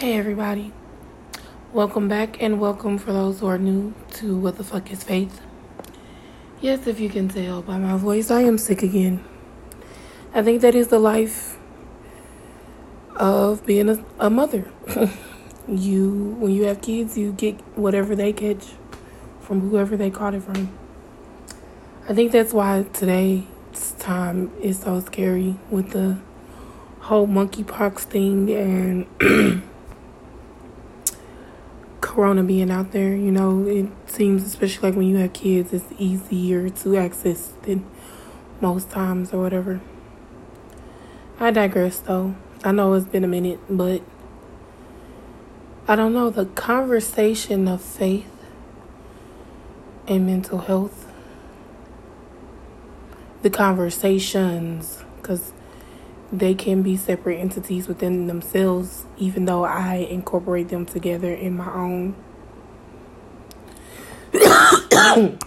Hey everybody. Welcome back and welcome for those who are new to What the Fuck is Faith. Yes, if you can tell by my voice, I am sick again. I think that is the life of being a, a mother. you when you have kids, you get whatever they catch from whoever they caught it from. I think that's why today's time is so scary with the whole monkeypox thing and corona being out there, you know, it seems, especially like when you have kids, it's easier to access than most times or whatever. I digress though. I know it's been a minute, but I don't know. The conversation of faith and mental health, the conversations, because they can be separate entities within themselves, even though I incorporate them together in my own.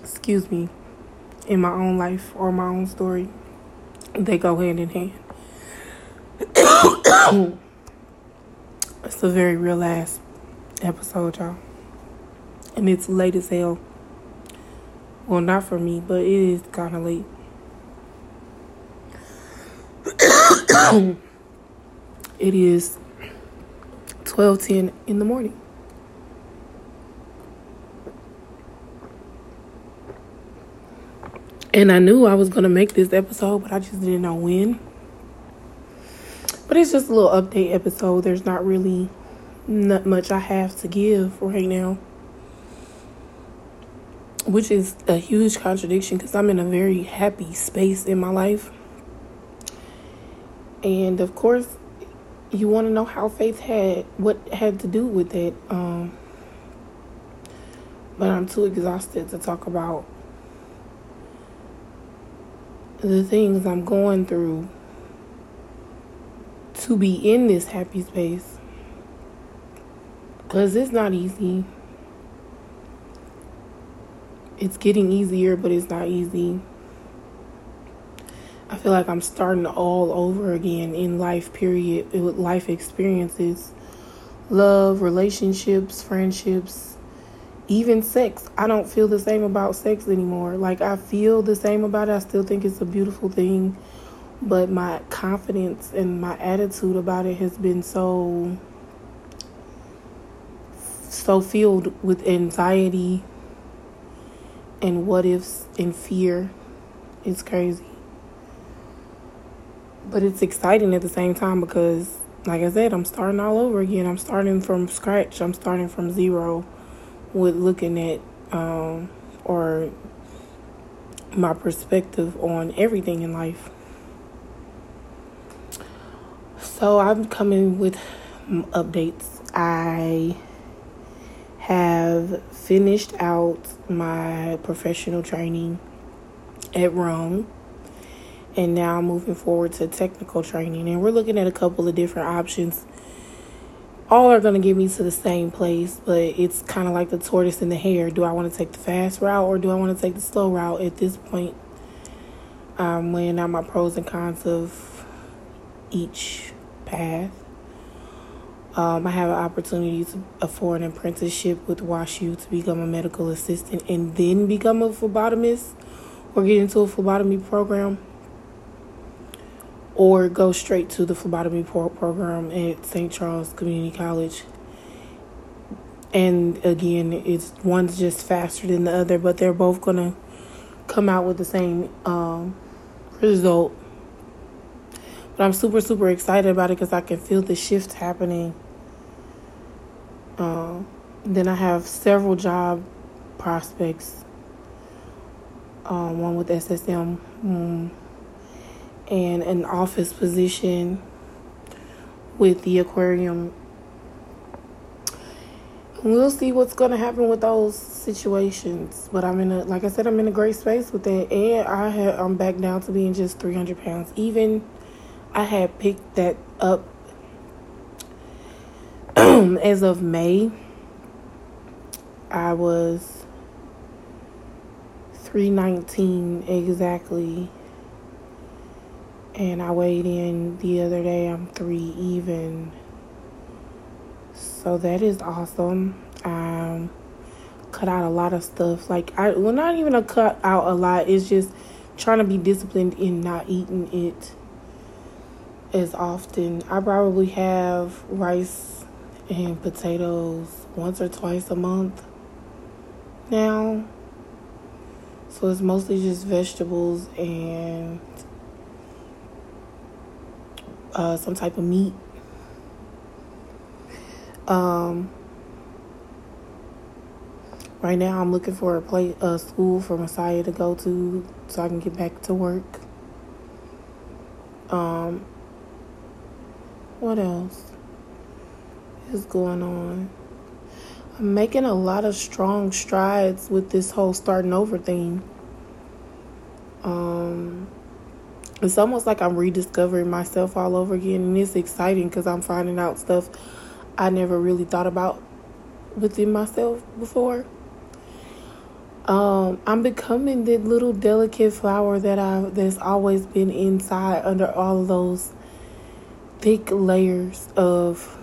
excuse me, in my own life or my own story. They go hand in hand. it's a very real ass episode, y'all. And it's late as hell. Well, not for me, but it is kind of late. it is 12:10 in the morning. And I knew I was going to make this episode, but I just didn't know when. But it's just a little update episode. There's not really not much I have to give right now. Which is a huge contradiction because I'm in a very happy space in my life. And of course, you want to know how faith had what had to do with it. Um, but I'm too exhausted to talk about the things I'm going through to be in this happy space. Because it's not easy. It's getting easier, but it's not easy. I feel like I'm starting all over again in life, period, with life experiences, love, relationships, friendships, even sex. I don't feel the same about sex anymore. Like, I feel the same about it. I still think it's a beautiful thing, but my confidence and my attitude about it has been so, so filled with anxiety and what ifs and fear. It's crazy but it's exciting at the same time because like I said, I'm starting all over again. I'm starting from scratch. I'm starting from zero with looking at um, or my perspective on everything in life. So I'm coming with updates. I have finished out my professional training at Rome and now moving forward to technical training. And we're looking at a couple of different options. All are going to get me to the same place, but it's kind of like the tortoise and the hare. Do I want to take the fast route or do I want to take the slow route at this point? I'm weighing out my pros and cons of each path. Um, I have an opportunity to, afford an apprenticeship with WashU to become a medical assistant and then become a phlebotomist or get into a phlebotomy program or go straight to the phlebotomy program at St. Charles Community College. And again, it's one's just faster than the other, but they're both gonna come out with the same um, result. But I'm super, super excited about it because I can feel the shift happening. Uh, then I have several job prospects. Um, one with SSM, um, and an office position with the aquarium. We'll see what's going to happen with those situations. But I'm in a, like I said, I'm in a great space with that. And I had, I'm back down to being just 300 pounds. Even I had picked that up as of May. I was 319 exactly and I weighed in the other day. I'm three even. So that is awesome. Um, cut out a lot of stuff. Like I, well, not even a cut out a lot. It's just trying to be disciplined in not eating it as often. I probably have rice and potatoes once or twice a month now. So it's mostly just vegetables and uh, some type of meat. Um, right now, I'm looking for a play a school for Messiah to go to so I can get back to work. Um, what else is going on? I'm making a lot of strong strides with this whole starting over thing. Um, it's almost like I'm rediscovering myself all over again, and it's exciting because I'm finding out stuff I never really thought about within myself before. Um, I'm becoming the little delicate flower that I that's always been inside under all those thick layers of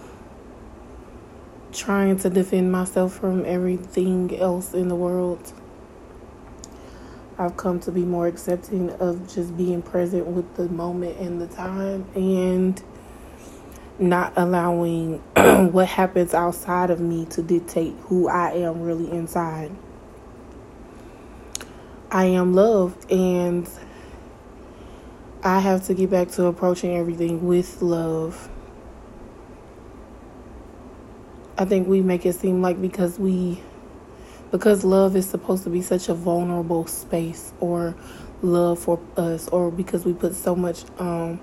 trying to defend myself from everything else in the world. I've come to be more accepting of just being present with the moment and the time and not allowing what happens outside of me to dictate who I am really inside. I am love and I have to get back to approaching everything with love. I think we make it seem like because we because love is supposed to be such a vulnerable space or love for us or because we put so much um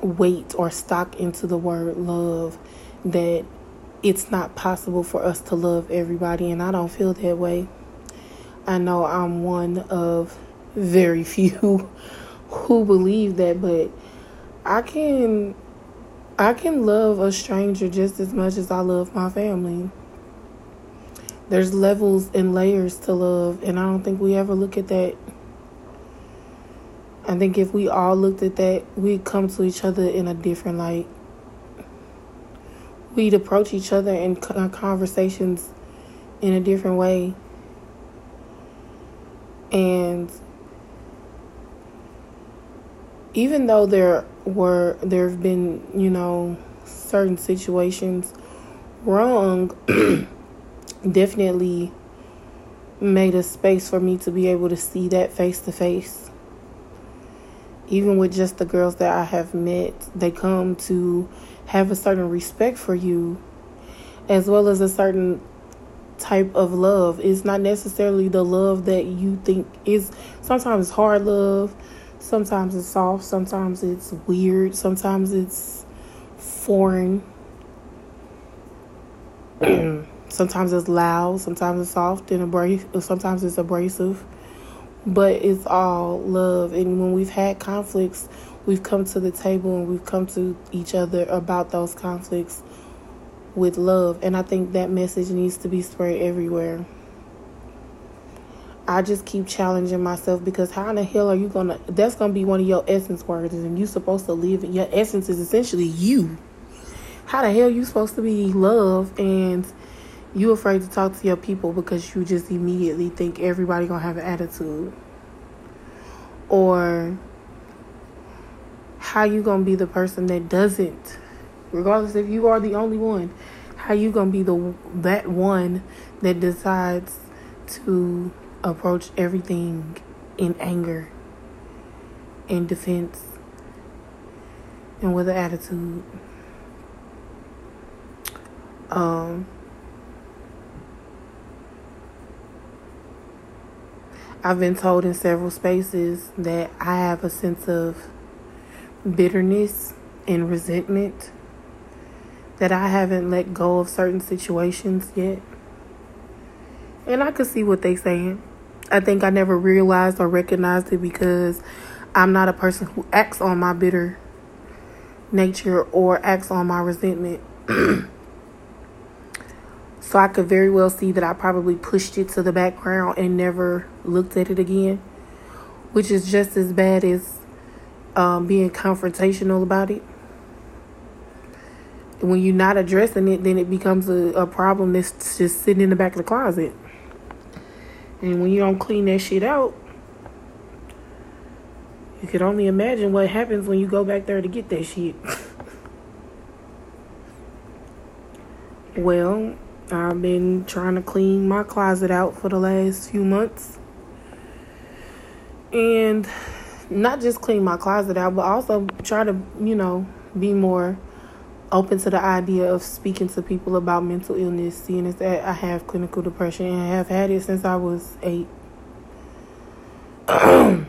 weight or stock into the word love that it's not possible for us to love everybody and I don't feel that way. I know I'm one of very few who believe that, but I can I can love a stranger just as much as I love my family. There's levels and layers to love, and I don't think we ever look at that. I think if we all looked at that, we'd come to each other in a different light. We'd approach each other in conversations in a different way. And even though there were there have been you know certain situations wrong definitely made a space for me to be able to see that face to face even with just the girls that I have met they come to have a certain respect for you as well as a certain type of love it's not necessarily the love that you think is sometimes it's hard love Sometimes it's soft, sometimes it's weird, sometimes it's foreign. sometimes it's loud, sometimes it's soft and abrasive, uh, sometimes it's abrasive. But it's all love. And when we've had conflicts, we've come to the table and we've come to each other about those conflicts with love. And I think that message needs to be spread everywhere. I just keep challenging myself because how in the hell are you gonna? That's gonna be one of your essence words, and you're supposed to live. Your essence is essentially you. How the hell you supposed to be love and you afraid to talk to your people because you just immediately think everybody gonna have an attitude, or how you gonna be the person that doesn't, regardless if you are the only one, how you gonna be the that one that decides to approach everything in anger, in defense, and with an attitude. Um, I've been told in several spaces that I have a sense of bitterness and resentment that I haven't let go of certain situations yet. And I could see what they're saying. I think I never realized or recognized it because I'm not a person who acts on my bitter nature or acts on my resentment. so I could very well see that I probably pushed it to the background and never looked at it again, which is just as bad as um, being confrontational about it. when you're not addressing it, then it becomes a, a problem that's just sitting in the back of the closet. And when you don't clean that shit out, you can only imagine what happens when you go back there to get that shit. well, I've been trying to clean my closet out for the last few months. And not just clean my closet out, but also try to, you know, be more open to the idea of speaking to people about mental illness, seeing as that I have clinical depression and have had it since I was eight.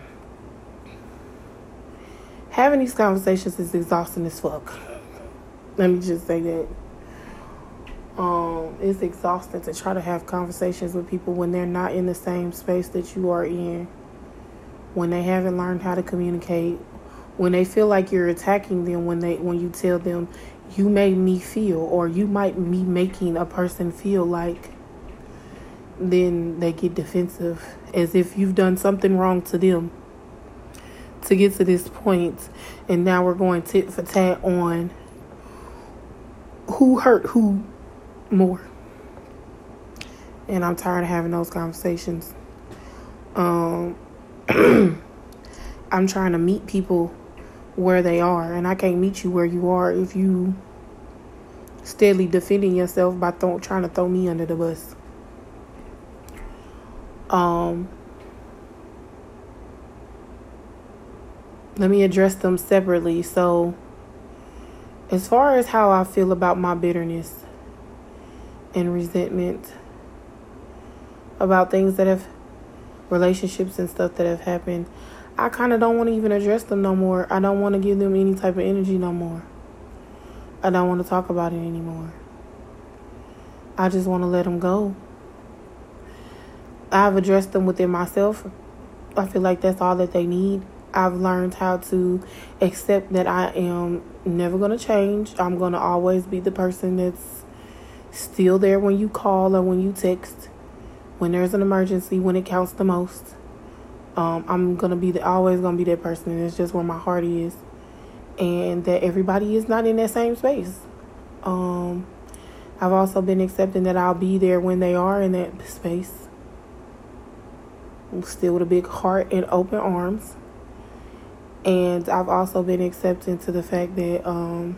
Having these conversations is exhausting as fuck. Let me just say that. Um, it's exhausting to try to have conversations with people when they're not in the same space that you are in, when they haven't learned how to communicate, when they feel like you're attacking them when they when you tell them you made me feel or you might be making a person feel like then they get defensive as if you've done something wrong to them to get to this point and now we're going tit for tat on who hurt who more and i'm tired of having those conversations um i'm trying to meet people where they are, and I can't meet you where you are if you steadily defending yourself by th- trying to throw me under the bus. Um, let me address them separately. So, as far as how I feel about my bitterness and resentment about things that have relationships and stuff that have happened, I kind of don't want to even address them no more. I don't want to give them any type of energy no more. I don't want to talk about it anymore. I just want to let them go. I've addressed them within myself. I feel like that's all that they need. I've learned how to accept that I am never going to change. I'm going to always be the person that's still there when you call or when you text, when there's an emergency, when it counts the most. Um, I'm gonna be the, always gonna be that person, and it's just where my heart is, and that everybody is not in that same space. Um, I've also been accepting that I'll be there when they are in that space, still with a big heart and open arms. And I've also been accepting to the fact that um,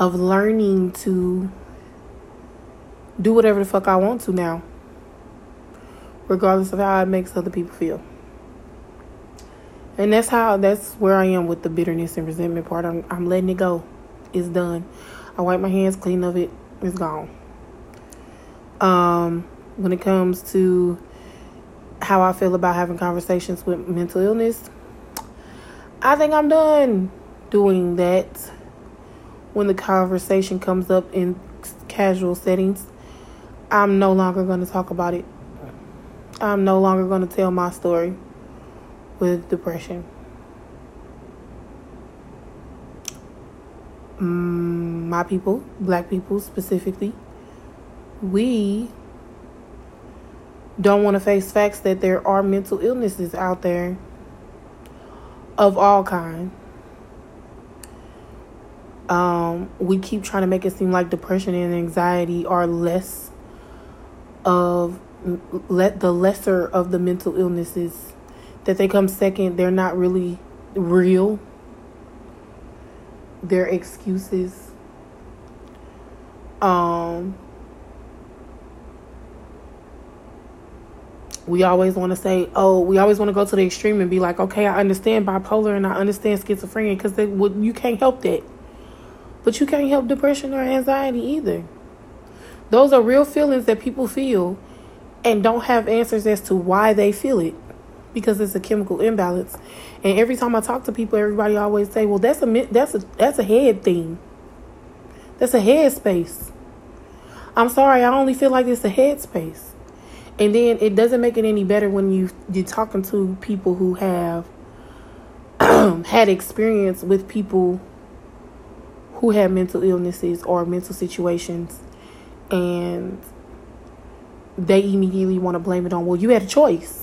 of learning to do whatever the fuck I want to now regardless of how it makes other people feel. And that's how that's where I am with the bitterness and resentment part. I'm I'm letting it go. It's done. I wipe my hands clean of it. It's gone. Um, when it comes to how I feel about having conversations with mental illness, I think I'm done doing that when the conversation comes up in casual settings. I'm no longer going to talk about it I'm no longer going to tell my story with depression. Mm, my people, black people specifically, we don't want to face facts that there are mental illnesses out there of all kind. Um, we keep trying to make it seem like depression and anxiety are less of let the lesser of the mental illnesses. That they come second they're not really real. They're excuses. Um we always want to say oh we always want to go to the extreme and be like okay i understand bipolar and i understand schizophrenia because you can't help that but you can't help depression or anxiety either those are real feelings that people feel and don't have answers as to why they feel it because it's a chemical imbalance. And every time I talk to people, everybody always say, "Well, that's a that's a that's a head thing. That's a head space." I'm sorry, I only feel like it's a head space. And then it doesn't make it any better when you you're talking to people who have had experience with people who have mental illnesses or mental situations and they immediately want to blame it on, well, you had a choice.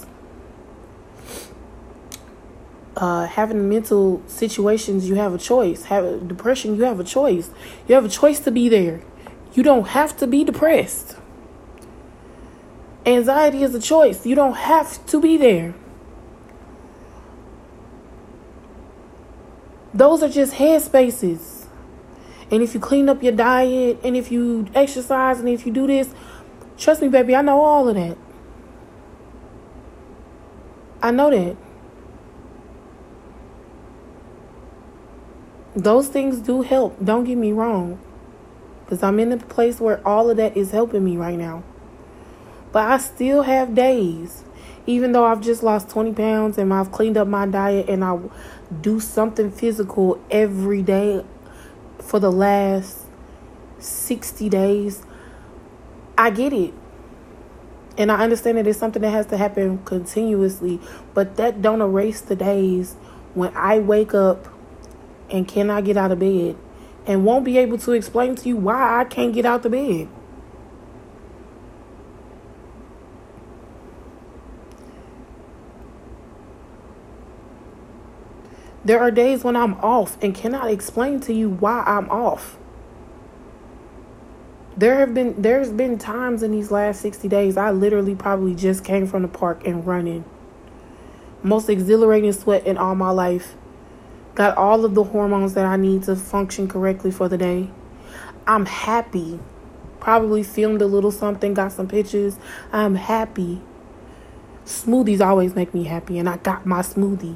uh, having mental situations, you have a choice. Have depression, you have a choice. You have a choice to be there. You don't have to be depressed. Anxiety is a choice. You don't have to be there. Those are just head spaces. And if you clean up your diet and if you exercise and if you do this, trust me, baby, I know all of that. I know that. Those things do help. Don't get me wrong. Because I'm in a place where all of that is helping me right now. But I still have days, even though I've just lost 20 pounds and I've cleaned up my diet and I do something physical every day for the last 60 days. I get it. And I understand that it's something that has to happen continuously, but that don't erase the days when I wake up and cannot get out of bed and won't be able to explain to you why I can't get out the bed. There are days when I'm off and cannot explain to you why I'm off. There have been there's been times in these last 60 days I literally probably just came from the park and running. Most exhilarating sweat in all my life got all of the hormones that I need to function correctly for the day. I'm happy. Probably filmed a little something, got some pictures. I'm happy. Smoothies always make me happy, and I got my smoothie,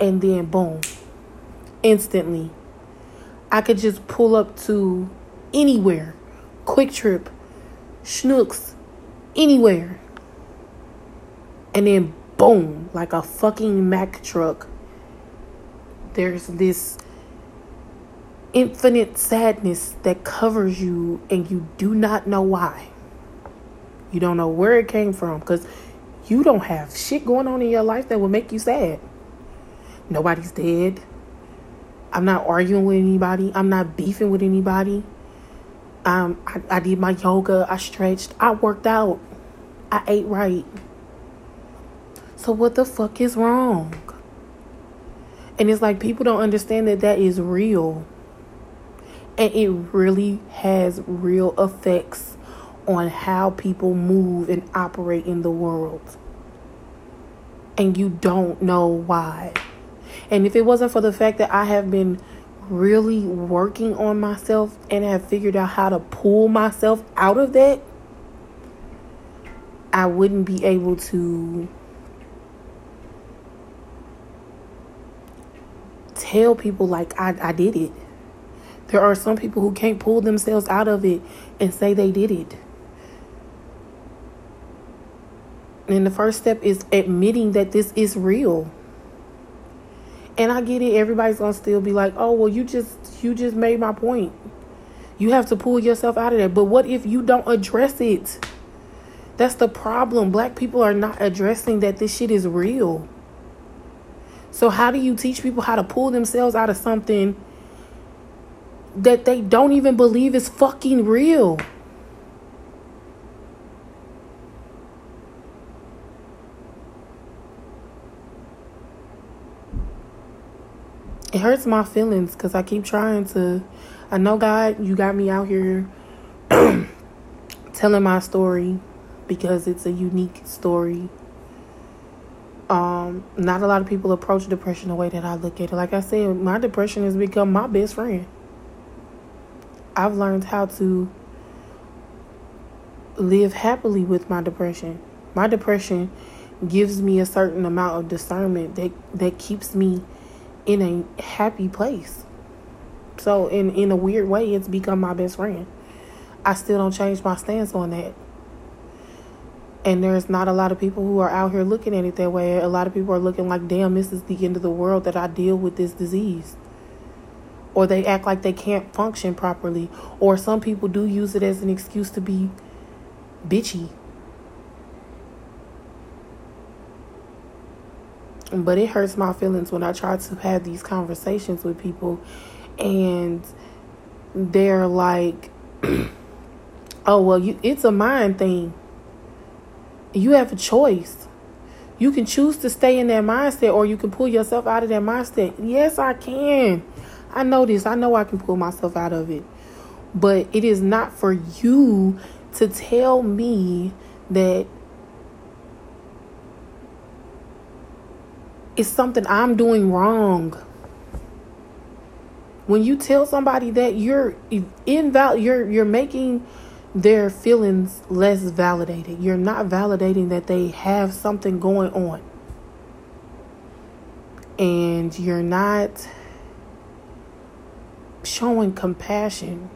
and then boom, instantly, I could just pull up to anywhere, QuikTrip, Schnucks, anywhere, and then boom, like a fucking Mack truck there's this infinite sadness that covers you and you do not know why. You don't know where it came from because you don't have shit going on in your life that would make you sad. Nobody's dead. I'm not arguing with anybody. I'm not beefing with anybody. Um, I, I did my yoga. I stretched. I worked out. I ate right. So what the fuck is wrong? And it's like people don't understand that that is real. And it really has real effects on how people move and operate in the world. And you don't know why. And if it wasn't for the fact that I have been really working on myself and have figured out how to pull myself out of that, I wouldn't be able to tell people like I, I did it. There are some people who can't pull themselves out of it and say they did it. And the first step is admitting that this is real. And I get it, everybody's gonna still be like, oh well you just you just made my point. You have to pull yourself out of that. But what if you don't address it? That's the problem. Black people are not addressing that this shit is real. So, how do you teach people how to pull themselves out of something that they don't even believe is fucking real? It hurts my feelings because I keep trying to. I know, God, you got me out here telling my story because it's a unique story um, not a lot of people approach depression the way that I look at it. Like I said, my depression has become my best friend. I've learned how to live happily with my depression. My depression gives me a certain amount of discernment that that keeps me in a happy place. So in in a weird way, it's become my best friend. I still don't change my stance on that. And there's not a lot of people who are out here looking at it that way. A lot of people are looking like, damn, this is the end of the world that I deal with this disease. Or they act like they can't function properly. Or some people do use it as an excuse to be bitchy. But it hurts my feelings when I try to have these conversations with people and they're like, oh, well, you, it's a mind thing you have a choice. You can choose to stay in that mindset or you can pull yourself out of that mindset. Yes, I can. I know this. I know I can pull myself out of it. But it is not for you to tell me that it's something I'm doing wrong. When you tell somebody that you're invalid, you're you're making their feelings less validated. You're not validating that they have something going on. And you're not showing compassion.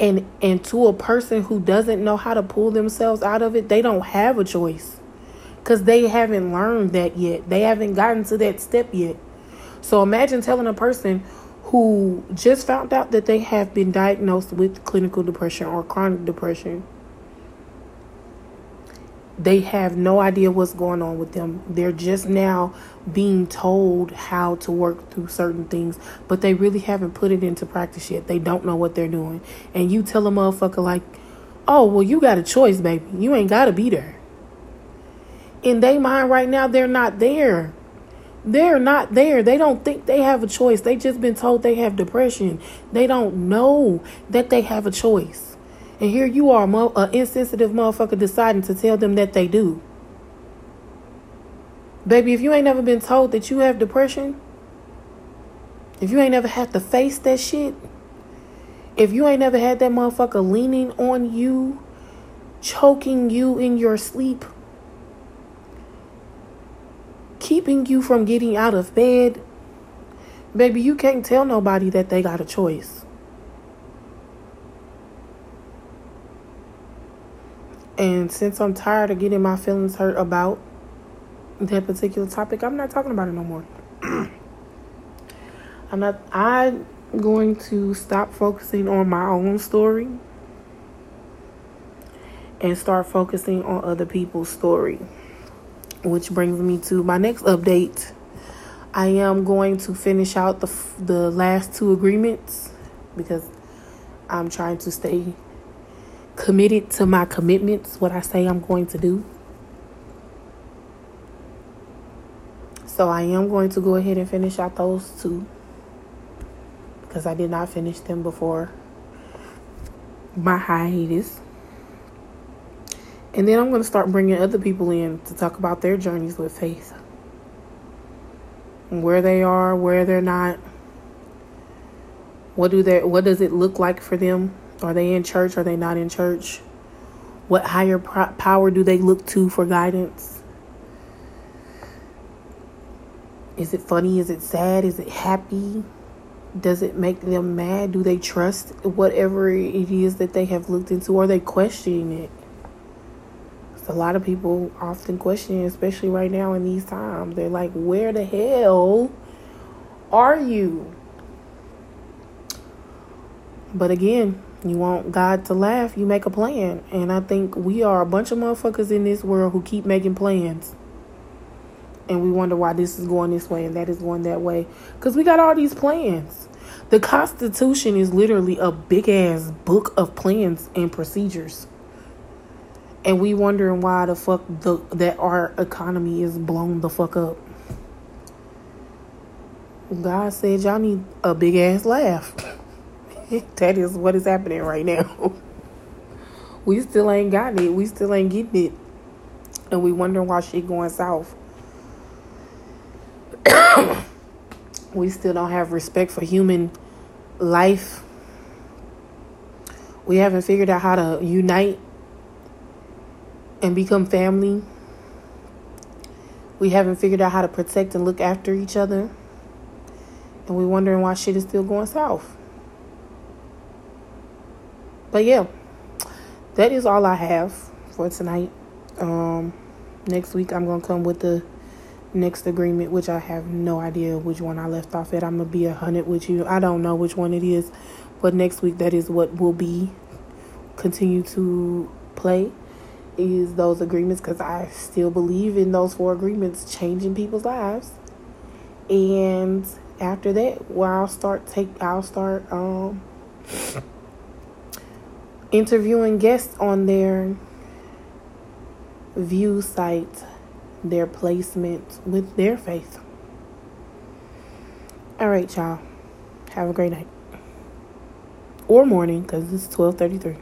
And and to a person who doesn't know how to pull themselves out of it, they don't have a choice. Cuz they haven't learned that yet. They haven't gotten to that step yet. So imagine telling a person who just found out that they have been diagnosed with clinical depression or chronic depression. They have no idea what's going on with them. They're just now being told how to work through certain things, but they really haven't put it into practice yet. They don't know what they're doing. And you tell a motherfucker, like, oh, well, you got a choice, baby. You ain't got to be there. In their mind right now, they're not there. They're not there. They don't think they have a choice. They just been told they have depression. They don't know that they have a choice. And here you are, an insensitive motherfucker, deciding to tell them that they do. Baby, if you ain't never been told that you have depression, if you ain't never had to face that shit, if you ain't never had that motherfucker leaning on you, choking you in your sleep, keeping you from getting out of bed, baby, you can't tell nobody that they got a choice. And since I'm tired of getting my feelings hurt about that particular topic, I'm not talking about it no more. I'm not I'm going to stop focusing on my own story and start focusing on other people's story which brings me to my next update. I am going to finish out the the last two agreements because I'm trying to stay committed to my commitments, what I say I'm going to do. So I am going to go ahead and finish out those two because I did not finish them before my hiatus. And then I'm going to start bringing other people in to talk about their journeys with faith. Where they are, where they're not. What do they what does it look like for them? Are they in church? Are they not in church? What higher power do they look to for guidance? Is it funny? Is it sad? Is it happy? Does it make them mad? Do they trust whatever it is that they have looked into? Are they questioning it? A lot of people often question, especially right now in these times. They're like, where the hell are you? But again, you want God to laugh, you make a plan. And I think we are a bunch of motherfuckers in this world who keep making plans. And we wonder why this is going this way and that is going that way. Because we got all these plans. The Constitution is literally a big ass book of plans and procedures and we wondering why the fuck the that our economy is blown the fuck up. God said y'all need a big ass laugh. that is what is happening right now. we still ain't got it. We still ain't getting it. And we wondering why shit going south. we still don't have respect for human life. We haven't figured out how to unite and become family. We haven't figured out how to protect and look after each other. And we're wondering why shit is still going south. But yeah, that is all I have for tonight. Um, next week, I'm going to come with the next agreement, which I have no idea which one I left off at. I'm going to be a hundred with you. I don't know which one it is. But next week, that is what will be. Continue to play is those agreements because I still believe in those four agreements changing people's lives. And after that, well, I'll start take I'll start um interviewing guests on their view site their placement with their faith. All right, y'all. Have a great night or morning because it's twelve thirty three.